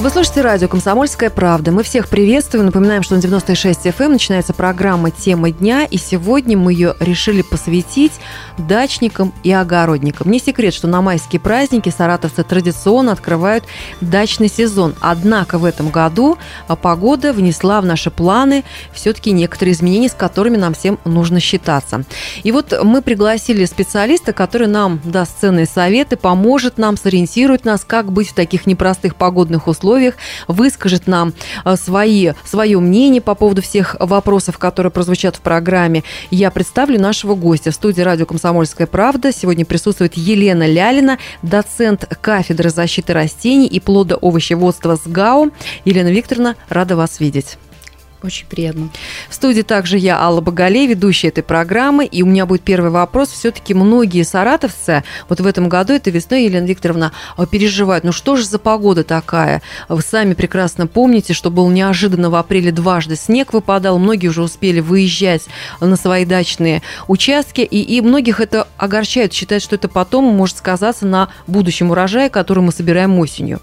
Вы слушаете радио «Комсомольская правда». Мы всех приветствуем. Напоминаем, что на 96 FM эм начинается программа «Тема дня», и сегодня мы ее решили посвятить дачникам и огородникам. Не секрет, что на майские праздники саратовцы традиционно открывают дачный сезон. Однако в этом году а, погода внесла в наши планы все-таки некоторые изменения, с которыми нам всем нужно считаться. И вот мы пригласили специалиста, который нам даст ценные советы, поможет нам, сориентирует нас, как быть в таких непростых погодных условиях, условиях, выскажет нам э, свои, свое мнение по поводу всех вопросов, которые прозвучат в программе. Я представлю нашего гостя в студии радио «Комсомольская правда». Сегодня присутствует Елена Лялина, доцент кафедры защиты растений и плодоовощеводства СГАУ. Елена Викторовна, рада вас видеть. Очень приятно. В студии также я, Алла Боголей, ведущая этой программы. И у меня будет первый вопрос. Все-таки многие саратовцы вот в этом году, это весной, Елена Викторовна, а, переживают. Ну что же за погода такая? Вы сами прекрасно помните, что был неожиданно в апреле дважды снег выпадал. Многие уже успели выезжать на свои дачные участки. И, и многих это огорчает. Считают, что это потом может сказаться на будущем урожае, который мы собираем осенью.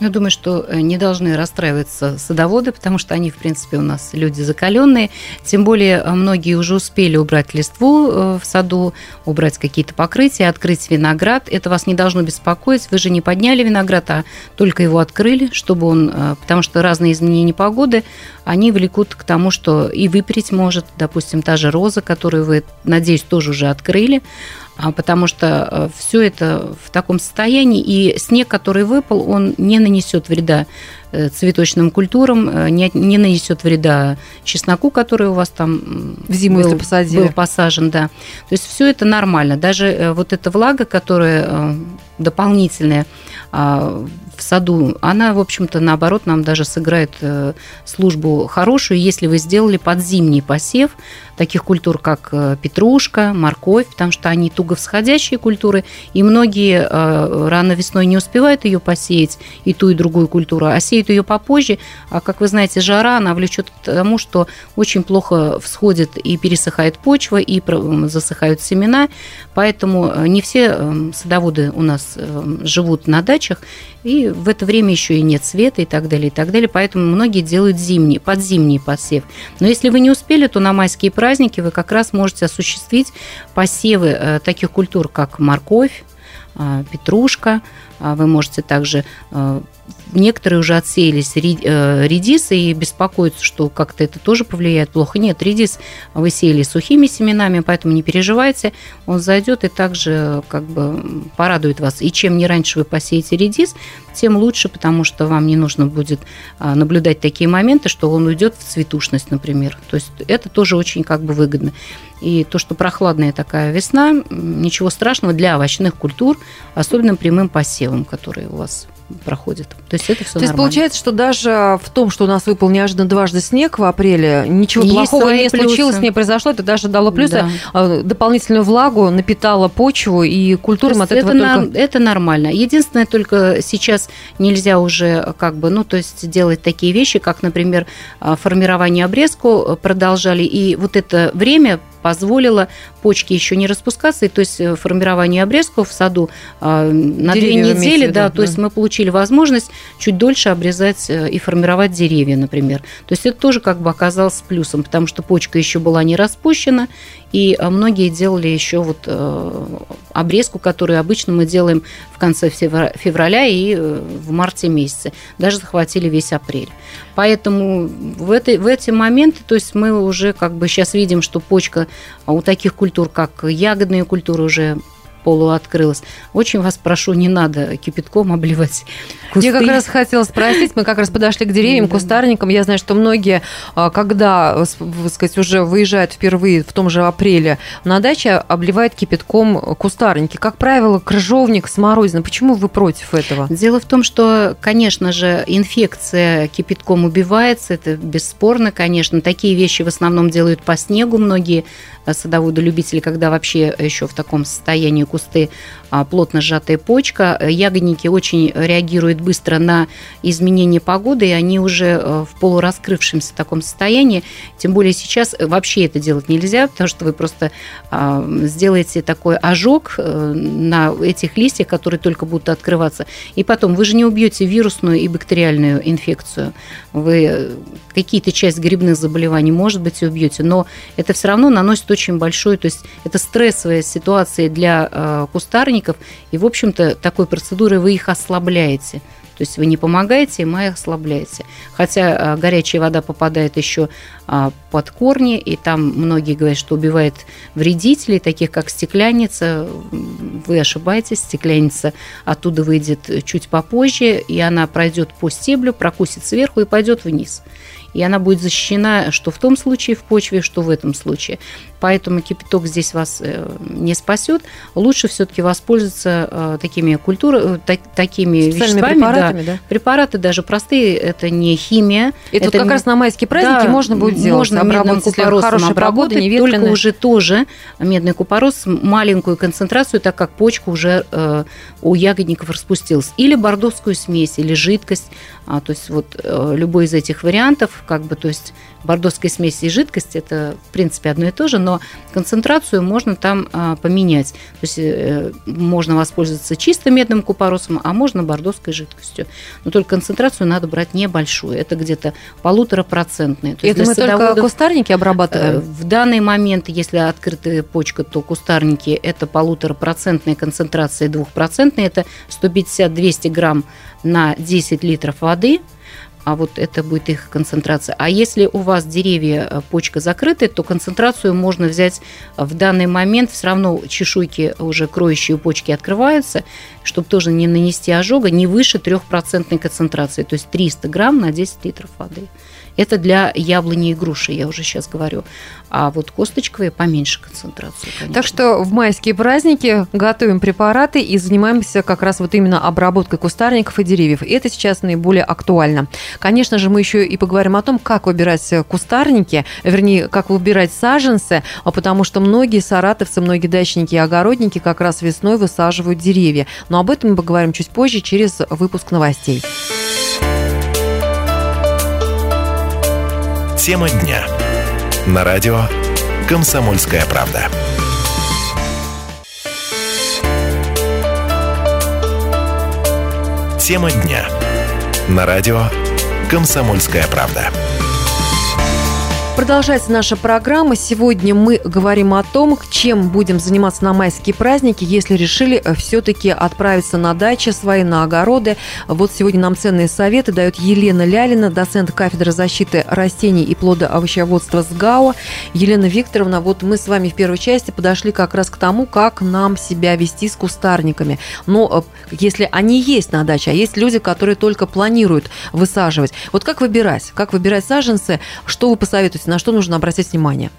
Я думаю, что э, не должны расстраиваться садоводы, потому что они, в принципе, у нас люди закаленные. Тем более, э, многие уже успели убрать листву э, в саду, убрать какие-то покрытия, открыть виноград. Это вас не должно беспокоить. Вы же не подняли виноград, а только его открыли, чтобы он... Потому что разные изменения погоды, они влекут к тому, что и выпрять может, допустим, та же роза, которую вы, надеюсь, тоже уже открыли, потому что э, все это в таком состоянии, и снег, который выпал, он не нанесет вреда э, цветочным культурам, э, не, не нанесет вреда чесноку, который у вас там в зиму, был, если посадили. был посажен, да. То есть все это нормально. Даже вот эта влага, которая дополнительная а, в саду, она, в общем-то, наоборот, нам даже сыграет службу хорошую, если вы сделали подзимний посев, таких культур, как э, петрушка, морковь, потому что они туго всходящие культуры, и многие э, рано весной не успевают ее посеять, и ту, и другую культуру, а сеют ее попозже. А, как вы знаете, жара, она влечет к тому, что очень плохо всходит и пересыхает почва, и засыхают семена, поэтому э, не все садоводы у нас живут на дачах, и в это время еще и нет света и так далее, и так далее, поэтому многие делают зимний, подзимний посев. Но если вы не успели, то на майские праздники праздники вы как раз можете осуществить посевы э, таких культур, как морковь, петрушка. А вы можете также э, некоторые уже отсеялись э, редисы и беспокоятся, что как-то это тоже повлияет плохо. Нет, редис вы сеяли сухими семенами, поэтому не переживайте, он зайдет и также как бы порадует вас. И чем не раньше вы посеете редис, тем лучше, потому что вам не нужно будет а, наблюдать такие моменты, что он уйдет в цветушность, например. То есть это тоже очень как бы выгодно. И то, что прохладная такая весна, ничего страшного для овощных культур, особенно прямым посевом, который у вас проходит. То есть это все То есть получается, что даже в том, что у нас выпал неожиданно дважды снег в апреле, ничего есть плохого не плюсы. случилось, не произошло, это даже дало плюсы, да. А, дополнительную влагу, напитало почву, и культурам от этого это только... это нормально. Единственное, только сейчас нельзя уже как бы, ну, то есть делать такие вещи, как, например, а, формирование обрезку продолжали, и вот это время позволило почки еще не распускаться, и то есть э, формирование обрезков в саду на деревья две недели, да, то есть мы получили возможность чуть дольше обрезать э, и формировать деревья, например. То есть это тоже как бы оказалось плюсом, потому что почка еще была не распущена, и а, многие делали еще вот э, обрезку, которую обычно мы делаем в конце февраля и в марте месяце. Даже захватили весь апрель. Поэтому в, этой, в эти моменты, то есть мы уже как бы сейчас видим, что почка у таких культур, как ягодные культуры, уже полуоткрылась. Очень вас прошу, не надо кипятком обливать кусты. Я как раз хотела спросить, мы как раз подошли к деревьям, кустарникам. Я знаю, что многие, а, когда, сказать, уже выезжают впервые в том же апреле на даче, обливают кипятком кустарники. Как правило, крыжовник, смородина. Почему вы против этого? Дело в том, что, конечно же, инфекция кипятком убивается, это бесспорно, конечно. Такие вещи в основном делают по снегу многие садоводы-любители, когда вообще еще в таком состоянии кусты плотно сжатая почка. Ягодники очень реагируют быстро на изменение погоды, и они уже э, в полураскрывшемся таком состоянии. Тем более сейчас вообще это делать нельзя, потому что вы просто а, сделаете такой ожог э, на этих листьях, которые только будут открываться. И потом, вы же не убьете вирусную и бактериальную инфекцию. Вы э, какие-то часть грибных заболеваний, может быть, и убьете, но это все равно наносит очень большой, то есть это стрессовая ситуация для кустарников, и, в общем-то, такой процедурой вы их ослабляете. То есть вы не помогаете, им, а ослабляете. Хотя а, горячая вода попадает еще а, под корни, и там многие говорят, что убивает вредителей, таких как стекляница. Вы ошибаетесь, стекляница оттуда выйдет чуть попозже, и она пройдет по стеблю, прокусит сверху и пойдет вниз и она будет защищена что в том случае в почве, что в этом случае. Поэтому кипяток здесь вас э, не спасет. Лучше все-таки воспользоваться э, такими культурами, э, такими веществами. Препаратами, да. да. Препараты даже простые, это не химия. Это, это вот как раз на майские праздники да, можно будет делать. Можно медным купоросом обработать, не только уже тоже медный купорос, маленькую концентрацию, так как почка уже э, у ягодников распустилась. Или бордовскую смесь, или жидкость. А, то есть вот э, любой из этих вариантов, как бы, то есть бордовской смеси и жидкость, это, в принципе, одно и то же, но концентрацию можно там а, поменять. То есть э, можно воспользоваться чисто медным купоросом, а можно бордовской жидкостью. Но только концентрацию надо брать небольшую, это где-то полуторапроцентная. То это мы только кустарники обрабатываем? Э, в данный момент, если открытая почка, то кустарники – это полуторапроцентная концентрация, двухпроцентная, это 150-200 грамм на 10 литров воды – а вот это будет их концентрация. А если у вас деревья э, почка закрыты, то концентрацию можно взять в данный момент. Все равно чешуйки уже кроющие почки открываются, чтобы тоже не нанести ожога, не выше 3% концентрации, то есть 300 грамм на 10 литров воды. Это для яблони и груши, я уже сейчас говорю. А вот косточковые поменьше концентрацию. Конечно. Так что в майские праздники готовим препараты и занимаемся как раз вот именно обработкой кустарников и деревьев. И это сейчас наиболее актуально. Конечно же, мы еще и поговорим о том, как выбирать кустарники, вернее, как выбирать саженцы, а потому что многие саратовцы, многие дачники и огородники как раз весной высаживают деревья. Но об этом мы поговорим чуть позже через выпуск новостей. Тема дня. На радио «Комсомольская правда». Тема дня. На радио «Комсомольская правда». Продолжается наша программа. Сегодня мы говорим о том, чем будем заниматься на майские праздники, если решили э, все-таки отправиться на дачи свои, на огороды. Вот сегодня нам ценные советы дает Елена Лялина, доцент кафедры защиты растений и плодоовощеводства СГАО. Елена Викторовна, вот мы с вами в первой части подошли как раз к тому, как нам себя вести с кустарниками. Но э, если они есть на даче, а есть люди, которые только планируют высаживать. Вот как выбирать? Как выбирать саженцы? Что вы посоветуете? На что нужно обратить внимание?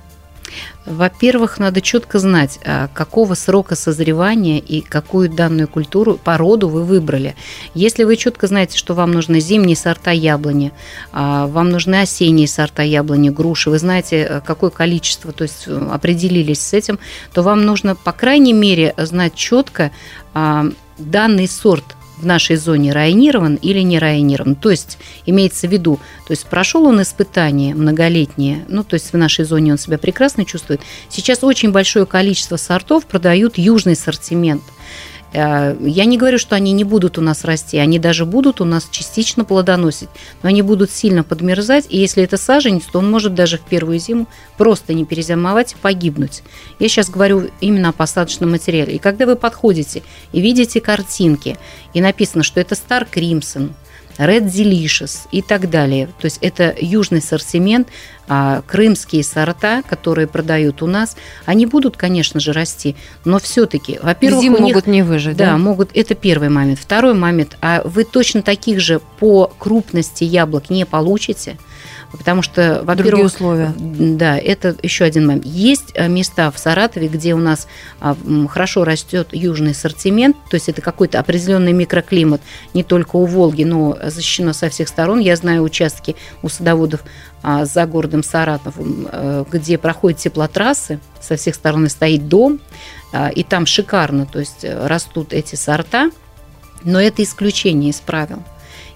Во-первых, надо четко знать, а, какого срока созревания и какую данную культуру, породу вы выбрали. Если вы четко знаете, что вам нужны зимние сорта яблони, а, вам нужны осенние сорта яблони, груши, вы знаете, а, какое количество, то есть э, определились с этим, то вам нужно, по крайней мере, знать четко данный сорт в нашей зоне районирован или не районирован. То есть имеется в виду, то есть прошел он испытание многолетнее, ну то есть в нашей зоне он себя прекрасно чувствует. Сейчас очень большое количество сортов продают южный ассортимент – я не говорю, что они не будут у нас расти, они даже будут у нас частично плодоносить, но они будут сильно подмерзать, и если это саженец, то он может даже в первую зиму просто не перезимовать и погибнуть. Я сейчас говорю именно о посадочном материале. И когда вы подходите и видите картинки, и написано, что это Star Crimson – Red Delicious и так далее. То есть это южный ассортимент, а крымские сорта, которые продают у нас, они будут, конечно же, расти, но все-таки, во-первых, Зиму них, могут не выжить, да? Да, могут. Это первый момент. Второй момент. А вы точно таких же по крупности яблок не получите – Потому что, во-первых, условия. Да, это еще один момент. Есть э, места в Саратове, где у нас а, хорошо растет южный ассортимент, то есть это какой-то определенный микроклимат, не только у Волги, но защищено со всех сторон. Я знаю участки у садоводов а, за городом Саратовым, э, где проходят теплотрассы, со всех сторон стоит дом, а, и там шикарно, то есть э, растут эти сорта, но это исключение из правил.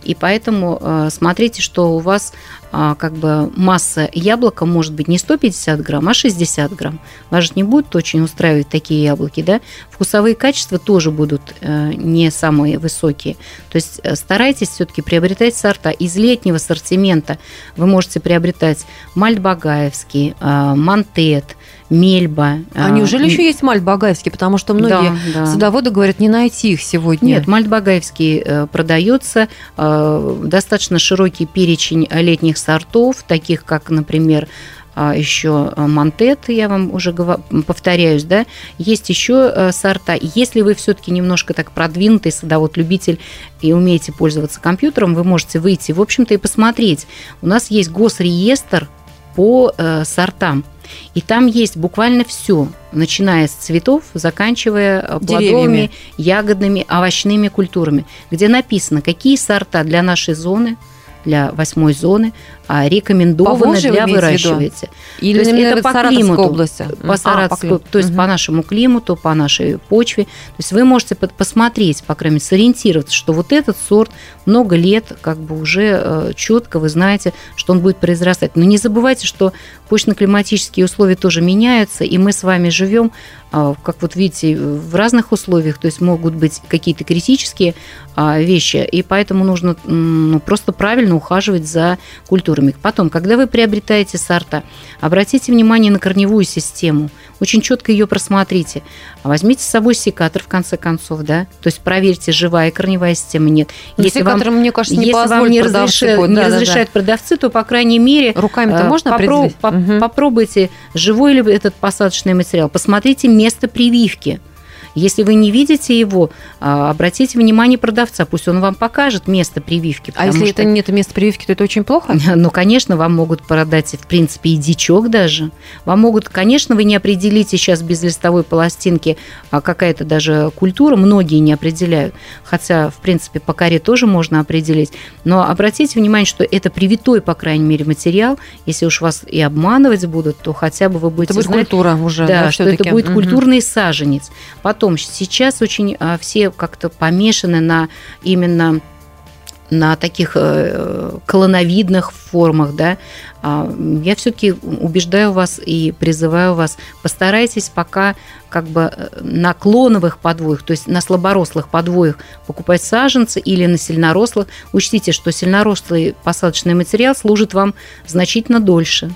И поэтому э, смотрите, что у вас а, как бы масса яблока может быть не 150 грамм, а 60 грамм. Вас же не будет очень устраивать такие яблоки, да? Вкусовые качества тоже будут э, не самые высокие. То есть э, старайтесь все-таки приобретать сорта из летнего ассортимента. Вы можете приобретать мальт багаевский, монтет, мельба. А, а неужели еще есть мальт багаевский? Потому что многие да, да. садоводы говорят, не найти их сегодня. Нет, мальт багаевский э, продается. Э, достаточно широкий перечень летних сортов, таких как, например, а, еще Монтет, я вам уже повторяюсь, да, есть еще э, сорта. Если вы все-таки немножко так продвинутый садовод-любитель и умеете пользоваться компьютером, вы можете выйти, в общем-то, и посмотреть. У нас есть госреестр по э, сортам. И там есть буквально все, начиная с цветов, заканчивая э, плодовыми, ягодными, овощными культурами, где написано, какие сорта для нашей зоны, для восьмой зоны а рекомендовано для выращивания. Или то есть это по климату, области. по Саратовской, а, по то есть угу. по нашему климату, по нашей почве. То есть вы можете посмотреть, по крайней мере, сориентироваться, что вот этот сорт много лет как бы уже э, четко вы знаете, что он будет произрастать. Но не забывайте, что почно-климатические условия тоже меняются, и мы с вами живем а, как вот видите, в разных условиях, то есть могут быть какие-то критические а, вещи, и поэтому нужно ну, просто правильно ухаживать за культурой культурами. Потом, когда вы приобретаете сорта, обратите внимание на корневую систему, очень четко ее просмотрите. Возьмите с собой секатор, в конце концов, да, то есть проверьте, живая корневая система, нет. Но если вам, мне кажется, не если вам не, разрешают, да, не да, разрешают да. продавцы, то, по крайней мере... Руками-то э, можно попро- поп- угу. Попробуйте, живой ли этот посадочный материал, посмотрите место прививки. Если вы не видите его, а, обратите внимание продавца, пусть он вам покажет место прививки. А если что... это нет места прививки, то это очень плохо? Ну, конечно, вам могут продать, в принципе, и дичок даже. Вам могут, конечно, вы не определите сейчас без листовой пластинки а какая-то даже культура, многие не определяют, хотя, в принципе, по коре тоже можно определить. Но обратите внимание, что это привитой, по крайней мере, материал. Если уж вас и обманывать будут, то хотя бы вы будете это будет знать, культура уже, да, да что это будет угу. культурный саженец. Потом том, сейчас очень а, все как-то помешаны на именно на таких э, колоновидных формах, да, а, я все-таки убеждаю вас и призываю вас, постарайтесь пока как бы э, на клоновых подвоях, то есть на слаборослых подвоях покупать саженцы или на сильнорослых. Учтите, что сильнорослый посадочный материал служит вам значительно дольше.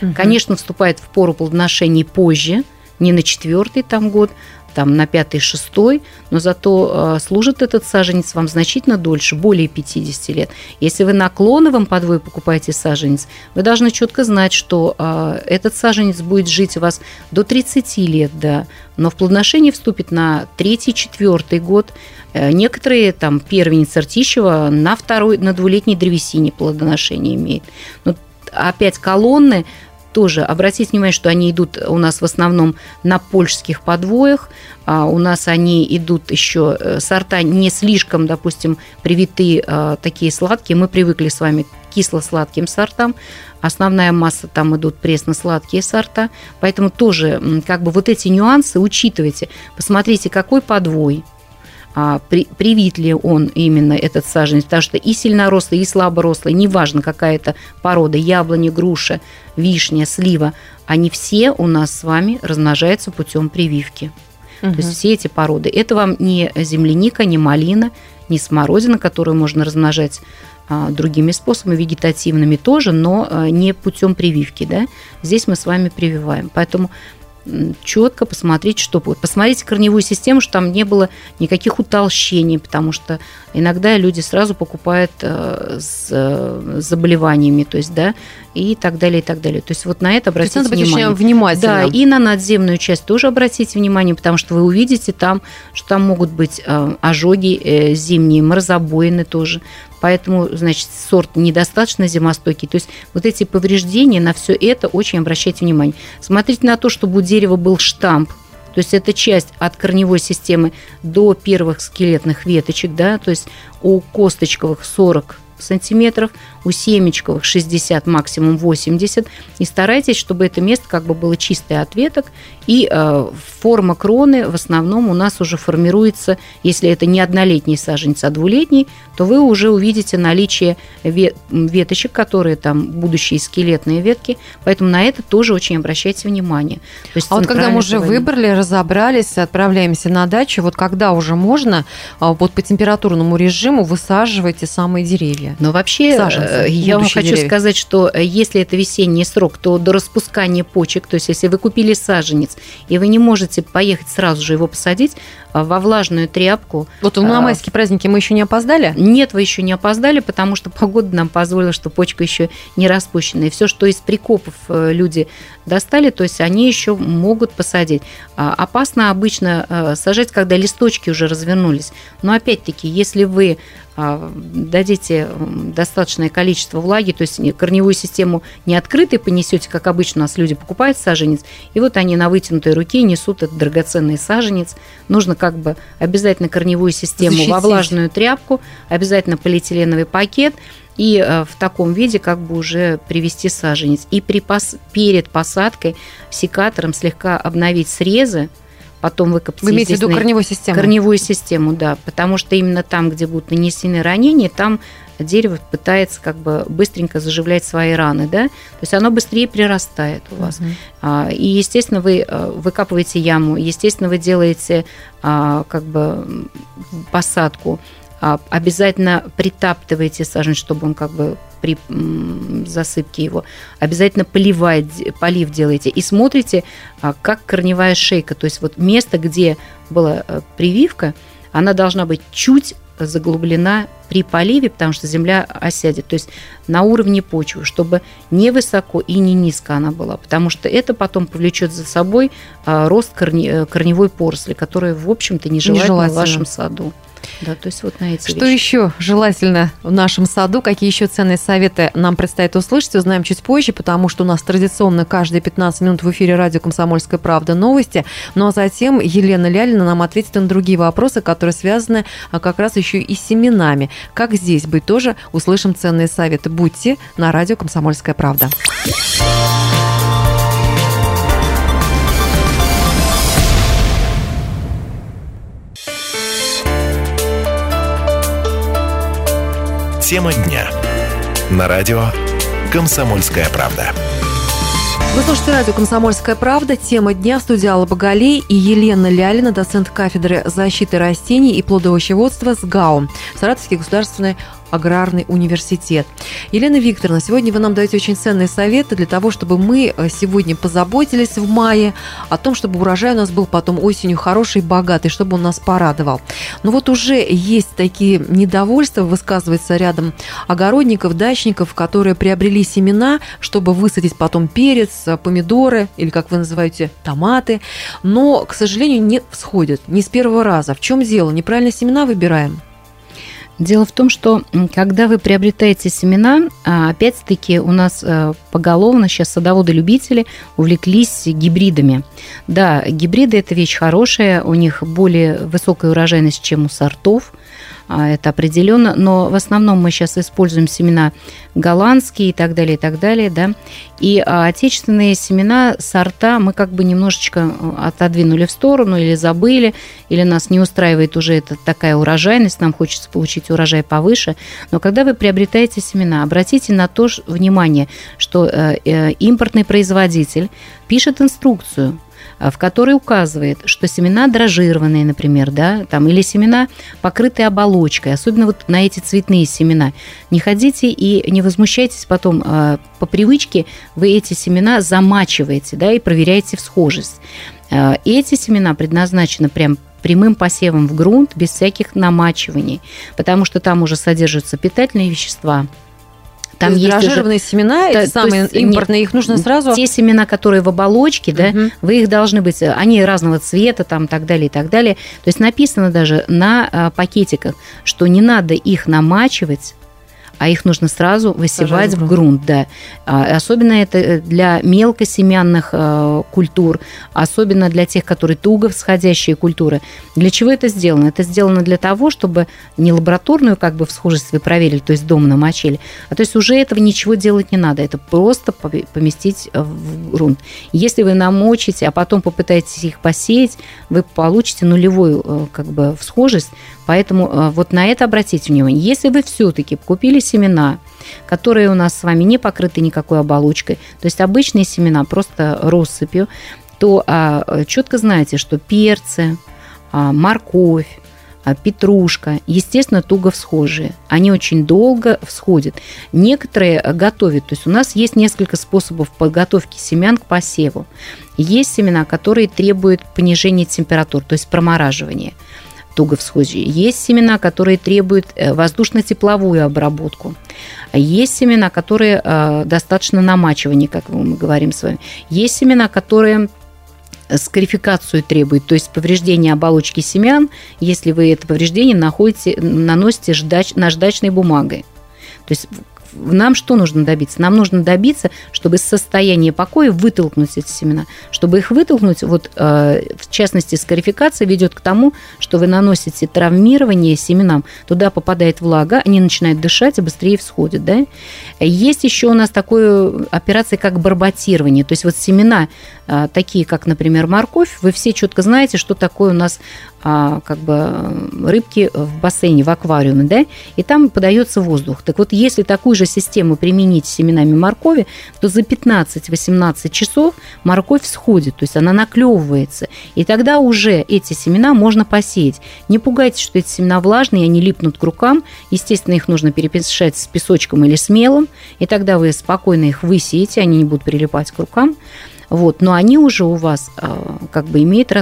Угу. Конечно, вступает в пору плодоношений позже, не на четвертый там год, там на пятый, шестой, но зато э, служит этот саженец вам значительно дольше, более 50 лет. Если вы на клоновом подвое покупаете саженец, вы должны четко знать, что э, этот саженец будет жить у вас до 30 лет, да, но в плодоношение вступит на третий, четвертый год. Э, некоторые там первенец Артищева на второй, на двулетней древесине плодоношение имеет. Но опять колонны тоже обратите внимание, что они идут у нас в основном на польских подвоях, а у нас они идут еще э, сорта не слишком, допустим, привитые а, такие сладкие. Мы привыкли с вами к кисло-сладким сортам. Основная масса там идут пресно-сладкие сорта. Поэтому тоже как бы вот эти нюансы учитывайте. Посмотрите, какой подвой, при, привит ли он именно этот саженец, потому что и сильнорослый, и слаборослый, неважно какая это порода, яблони, груша, вишня, слива, они все у нас с вами размножаются путем прививки. Угу. То есть все эти породы. Это вам не земляника, не малина, не смородина, которую можно размножать а, другими способами, вегетативными тоже, но а, не путем прививки. Да? Здесь мы с вами прививаем. Поэтому четко посмотреть, что будет. Посмотрите корневую систему, что там не было никаких утолщений, потому что иногда люди сразу покупают э, с э, заболеваниями, то есть, да, и так далее, и так далее. То есть вот на это обратите надо внимание. Быть очень внимательно. Да, и на надземную часть тоже обратите внимание, потому что вы увидите там, что там могут быть э, ожоги зимние, морозобоины тоже. Поэтому, значит, сорт недостаточно зимостойкий. То есть вот эти повреждения, на все это очень обращайте внимание. Смотрите на то, чтобы у дерева был штамп, то есть это часть от корневой системы до первых скелетных веточек, да, то есть у косточковых 40 сантиметров, у семечковых 60, максимум 80. И старайтесь, чтобы это место как бы было чистое от веток. И э, форма кроны в основном у нас уже формируется, если это не однолетний саженец, а двулетний, то вы уже увидите наличие веточек, которые там будущие скелетные ветки. Поэтому на это тоже очень обращайте внимание. То есть а вот когда мы уже выбрали, разобрались, отправляемся на дачу, вот когда уже можно а, вот по температурному режиму высаживать эти самые деревья? Но вообще Саженцы. Э, я вам хочу деревья. сказать, что э, если это весенний срок, то до распускания почек, то есть если вы купили саженец, и вы не можете поехать сразу же его посадить, а, во влажную тряпку. Вот на а, майские праздники мы еще не опоздали? Нет, вы еще не опоздали, потому что погода нам позволила, что почка еще не распущена. И все, что из прикопов э, люди достали, то есть они еще могут посадить. А, опасно обычно сажать, когда листочки уже развернулись. Но опять-таки, если вы дадите достаточное количество влаги, то есть корневую систему не открытой понесете, как обычно у нас люди покупают саженец, и вот они на вытянутой руке несут этот драгоценный саженец. Нужно как бы обязательно корневую систему Защитить. во влажную тряпку, обязательно полиэтиленовый пакет, и э, в таком виде как бы уже привести саженец. И при пос... перед посадкой секатором слегка обновить срезы, потом выкопать. Вы имеете в виду корневую систему? Корневую систему, да, потому что именно там, где будут нанесены ранения, там дерево пытается как бы быстренько заживлять свои раны, да, то есть оно быстрее прирастает у вас. Uh-huh. И, естественно, вы э, выкапываете яму, естественно, вы делаете а, как бы посадку, обязательно притаптываете сажень, чтобы он как бы при засыпке его. Обязательно поливать, полив делаете. И смотрите, а, как корневая шейка. То есть вот место, где была э, прививка, она должна быть чуть заглублена при поливе, потому что земля осядет, то есть на уровне почвы, чтобы не высоко и не низко она была, потому что это потом повлечет за собой а, рост корне, корневой поросли, которая, в общем-то, нежелательна, нежелательно в вашем саду. Да, то есть вот на эти Что вещи. еще желательно в нашем саду? Какие еще ценные советы нам предстоит услышать, узнаем чуть позже, потому что у нас традиционно каждые 15 минут в эфире радио «Комсомольская правда» новости. Ну а затем Елена Лялина нам ответит на другие вопросы, которые связаны а, как раз еще и с семенами. Как здесь быть тоже услышим ценные советы. Будьте на радио «Комсомольская правда». Тема дня. На радио «Комсомольская правда». Вы слушаете радио «Комсомольская правда». Тема дня в студии Алла Боголей и Елена Лялина, доцент кафедры защиты растений и плодовощеводства СГАУ, Саратовский государственный аграрный университет. Елена Викторовна, сегодня вы нам даете очень ценные советы для того, чтобы мы э, сегодня позаботились в мае о том, чтобы урожай у нас был потом осенью хороший, богатый, чтобы он нас порадовал. Но вот уже есть такие недовольства, высказывается рядом огородников, дачников, которые приобрели семена, чтобы высадить потом перец, помидоры или, как вы называете, томаты, но, к сожалению, не всходят, не с первого раза. В чем дело? Неправильно семена выбираем? Дело в том, что когда вы приобретаете семена, а, опять-таки у нас э, поголовно сейчас садоводы-любители увлеклись гибридами. Да, гибриды – это вещь хорошая, у них более высокая урожайность, чем у сортов – это определенно, но в основном мы сейчас используем семена голландские и так далее, и так далее, да, и а, отечественные семена, сорта мы как бы немножечко а, отодвинули в сторону или забыли, или нас не устраивает уже эта такая урожайность, нам хочется получить урожай повыше, но когда вы приобретаете семена, обратите на то внимание, что э, э, импортный производитель пишет инструкцию, в которой указывает, что семена дрожжированные, например, да, там, или семена, покрытые оболочкой, особенно вот на эти цветные семена. Не ходите и не возмущайтесь потом, а, по привычке вы эти семена замачиваете, да, и проверяете всхожесть. А, эти семена предназначены прям прямым посевом в грунт без всяких намачиваний, потому что там уже содержатся питательные вещества, там есть дрожжированные уже... семена, да, эти самые есть, импортные, их нужно сразу... Те семена, которые в оболочке, да, угу. вы их должны быть, они разного цвета, там, так далее, и так далее. То есть написано даже на а, пакетиках, что не надо их намачивать, а их нужно сразу высевать в грунт. Да. А, особенно это э, для мелкосемянных э, культур, особенно для тех, которые туго всходящие культуры. Для чего это сделано? Это сделано для того, чтобы не лабораторную как бы всхожесть вы проверили, то есть дом намочили, а то есть уже этого ничего делать не надо, это просто поместить в грунт. Если вы намочите, а потом попытаетесь их посеять, вы получите нулевую э, как бы всхожесть, поэтому вот на это обратите внимание. Если вы все-таки купили семена, которые у нас с вами не покрыты никакой оболочкой, то есть обычные семена просто россыпью, то а, четко знаете, что перцы, а, морковь, а, петрушка, естественно, туго всхожие. Они очень долго всходят. Некоторые готовят, то есть у нас есть несколько способов подготовки семян к посеву. Есть семена, которые требуют понижения температур, то есть промораживания туго всхожие. Есть семена, которые требуют э, воздушно-тепловую обработку. Есть семена, которые э, достаточно намачивания, как мы говорим с вами. Есть семена, которые скарификацию требуют, то есть повреждение оболочки семян, если вы это повреждение находите, наносите ждач, наждачной бумагой. То есть нам что нужно добиться? Нам нужно добиться, чтобы из состояния покоя вытолкнуть эти семена. Чтобы их вытолкнуть, вот э, в частности, скарификация ведет к тому, что вы наносите травмирование семенам, туда попадает влага, они начинают дышать и быстрее всходят. Да? Есть еще у нас такая операция, как барботирование. То есть вот семена, такие как, например, морковь, вы все четко знаете, что такое у нас а, как бы рыбки в бассейне, в аквариуме, да, и там подается воздух. Так вот, если такую же систему применить с семенами моркови, то за 15-18 часов морковь сходит, то есть она наклевывается, и тогда уже эти семена можно посеять. Не пугайтесь, что эти семена влажные, они липнут к рукам, естественно, их нужно перемешать с песочком или с мелом, и тогда вы спокойно их высеете, они не будут прилипать к рукам. Вот, но они уже у вас а, как бы имеют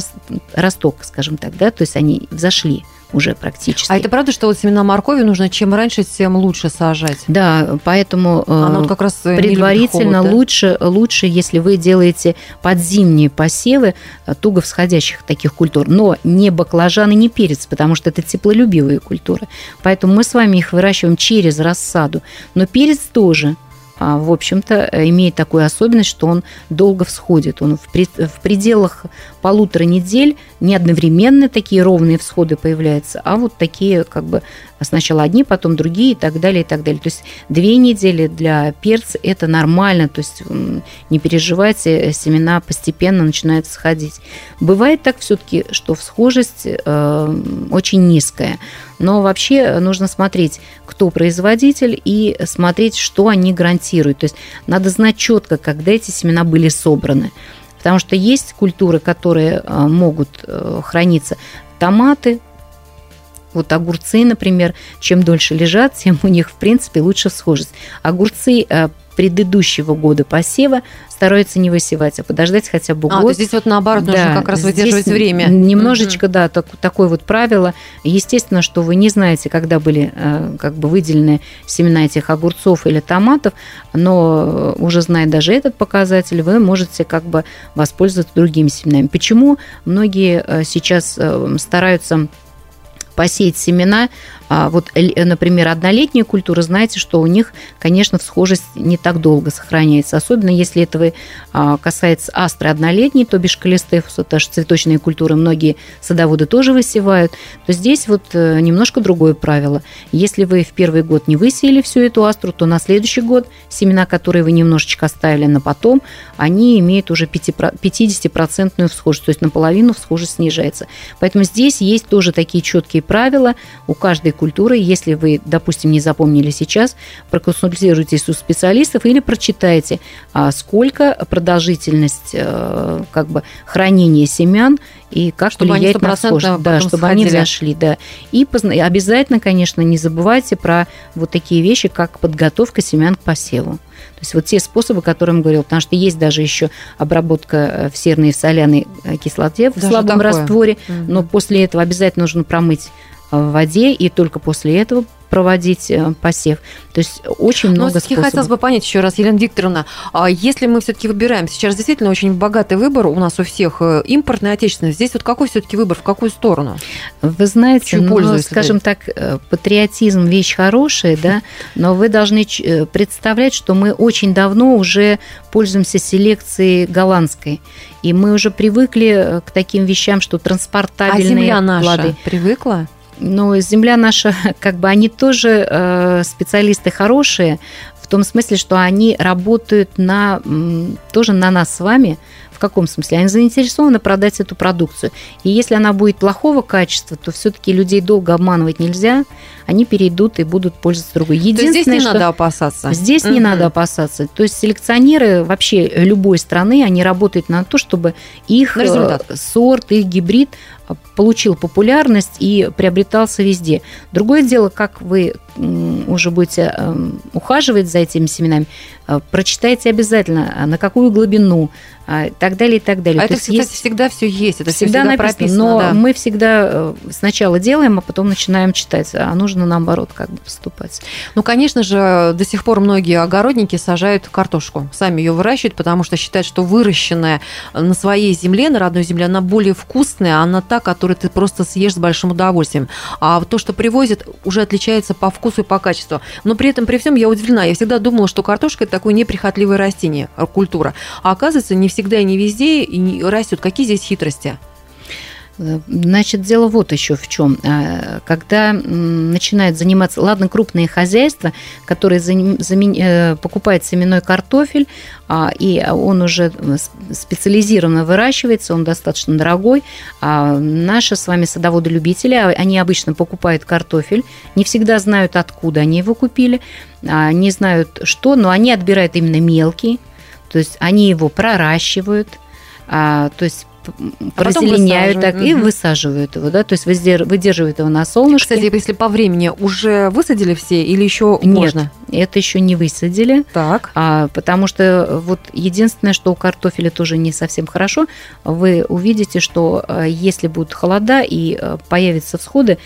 росток, скажем так, да, то есть они взошли уже практически. А это правда, что вот семена моркови нужно чем раньше, тем лучше сажать? Да, поэтому э, Она вот как раз предварительно холод, да? лучше, лучше, если вы делаете подзимние посевы э, туго всходящих таких культур, но не баклажаны, не перец, потому что это теплолюбивые культуры. Поэтому мы с вами их выращиваем через рассаду. Но перец тоже – в общем-то, имеет такую особенность, что он долго всходит. Он в, в пределах полутора недель не одновременно такие ровные всходы появляются, а вот такие как бы сначала одни, потом другие и так далее, и так далее. То есть две недели для перца – это нормально, то есть не переживайте, семена постепенно начинают сходить. Бывает так все-таки, что всхожесть э, очень низкая, но вообще нужно смотреть, кто производитель, и смотреть, что они гарантируют. То есть надо знать четко, когда эти семена были собраны. Потому что есть культуры, которые э, могут э, храниться. Томаты, вот огурцы, например, чем дольше лежат, тем у них, в принципе, лучше всхожесть. Огурцы э, предыдущего года посева стараются не высевать, а подождать хотя бы а, год. здесь вот наоборот да, нужно как раз выдерживать время. Немножечко, mm-hmm. да, так, такое вот правило. Естественно, что вы не знаете, когда были э, как бы выделены семена этих огурцов или томатов, но уже зная даже этот показатель, вы можете как бы воспользоваться другими семенами. Почему многие э, сейчас э, стараются посеять семена вот, например, однолетние культуры, знаете, что у них, конечно, всхожесть не так долго сохраняется. Особенно если это а, касается астры однолетней, то бишь калистефуса, даже цветочные культуры многие садоводы тоже высевают, то здесь вот э, немножко другое правило. Если вы в первый год не высеяли всю эту астру, то на следующий год семена, которые вы немножечко оставили на потом, они имеют уже 50% всхожесть, то есть наполовину всхожесть снижается. Поэтому здесь есть тоже такие четкие правила. У каждой культуры. Если вы, допустим, не запомнили сейчас, проконсультируйтесь у специалистов или прочитайте, а сколько продолжительность э, как бы хранения семян и как чтобы влияет на схожесть. Да, чтобы сходили. они зашли, да. И обязательно, конечно, не забывайте про вот такие вещи, как подготовка семян к посеву. То есть вот те способы, о которых я говорил, потому что есть даже еще обработка э, в серной и в соляной э, кислоте в даже слабом такое. растворе, угу. но после этого обязательно нужно промыть в воде, и только после этого проводить э, посев. То есть очень много Но способов. хотелось бы понять еще раз, Елена Викторовна, а если мы все-таки выбираем, сейчас действительно очень богатый выбор у нас у всех, э, импортный, отечественный, здесь вот какой все-таки выбор, в какую сторону? Вы знаете, ну, скажем так, э, патриотизм вещь хорошая, да, но вы должны представлять, что мы очень давно уже пользуемся селекцией голландской. И мы уже привыкли к таким вещам, что транспортабельные а земля наша плоды. привыкла? Но земля наша, как бы они тоже э, специалисты хорошие, в том смысле, что они работают на, тоже на нас с вами, в каком смысле? Они заинтересованы продать эту продукцию. И если она будет плохого качества, то все-таки людей долго обманывать нельзя. Они перейдут и будут пользоваться другой. Единственное, здесь не что надо опасаться. Здесь угу. не надо опасаться. То есть селекционеры вообще любой страны, они работают на то, чтобы их э, сорт, их гибрид получил популярность и приобретался везде. Другое дело, как вы уже будете эм, ухаживать за этими семенами, э, прочитайте обязательно, на какую глубину, и так далее, и так далее. А То это, кстати, есть... всегда все есть, это всегда, всегда написано, прописано. Но да. мы всегда э, сначала делаем, а потом начинаем читать, а нужно наоборот как бы поступать. Ну, конечно же, до сих пор многие огородники сажают картошку, сами ее выращивают, потому что считают, что выращенная на своей земле, на родной земле, она более вкусная, она та, которую ты просто съешь с большим удовольствием. А то, что привозят, уже отличается по вкусу и по качеству. Но при этом, при всем, я удивлена. Я всегда думала, что картошка – это такое неприхотливое растение, культура. А оказывается, не всегда и не везде и не растет. Какие здесь хитрости? Значит, дело вот еще в чем. А, когда начинают заниматься, ладно, крупные хозяйства, которые э, покупают семенной картофель, а, и он уже специализированно выращивается, он достаточно дорогой. А наши с вами садоводы-любители, они обычно покупают картофель, не всегда знают, откуда они его купили, не знают, что, но они отбирают именно мелкий, то есть они его проращивают, то есть а разделяют так угу. и высаживают его, да, то есть выдерживают его на солнышке. Кстати, если по времени уже высадили все или еще Нет, можно? это еще не высадили. Так. А, потому что вот единственное, что у картофеля тоже не совсем хорошо, вы увидите, что э, если будут холода и э, появятся всходы,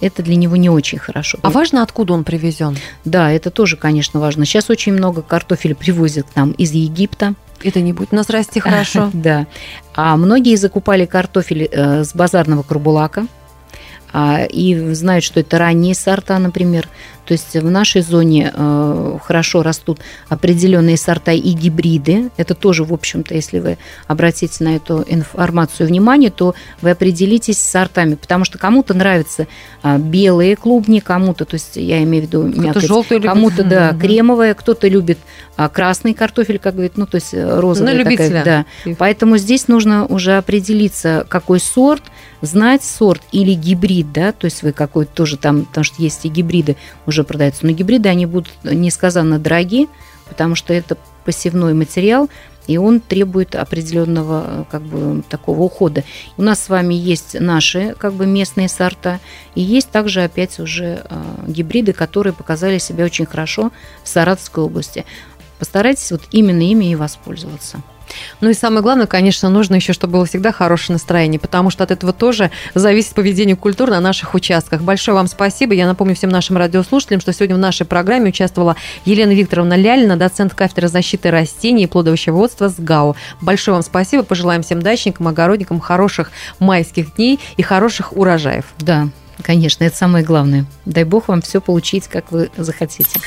это для него не очень хорошо. А важно, откуда он привезен? Да, это тоже, конечно, важно. Сейчас очень много картофеля привозят к нам из Египта. Это не будет у нас расти хорошо. Да. А многие закупали картофель э, с базарного карбулака а, и знают, что это ранние сорта, например. То есть в нашей зоне э, хорошо растут определенные сорта и гибриды. Это тоже, в общем-то, если вы обратите на эту информацию внимание, то вы определитесь с сортами, потому что кому-то нравятся а, белые клубни, кому-то, то есть я имею в виду мякоть, кому-то, да, кремовая, кто-то любит а, красный картофель, как говорит, ну, то есть э, розовый. На любителя. Такая, да. Поэтому здесь нужно уже определиться, какой сорт, знать сорт или гибрид, да, то есть вы какой-то тоже там, потому что есть и гибриды уже продаются, но гибриды, они будут несказанно дорогие, потому что это посевной материал, и он требует определенного как бы такого ухода. У нас с вами есть наши как бы местные сорта, и есть также опять уже э, гибриды, которые показали себя очень хорошо в Саратовской области. Постарайтесь вот именно ими и воспользоваться. Ну и самое главное, конечно, нужно еще, чтобы было всегда хорошее настроение, потому что от этого тоже зависит поведение культуры на наших участках. Большое вам спасибо. Я напомню всем нашим радиослушателям, что сегодня в нашей программе участвовала Елена Викторовна Лялина, доцент кафедры защиты растений и плодовощеводства с ГАУ. Большое вам спасибо. Пожелаем всем дачникам, огородникам хороших майских дней и хороших урожаев. Да, конечно, это самое главное. Дай бог вам все получить, как вы захотите.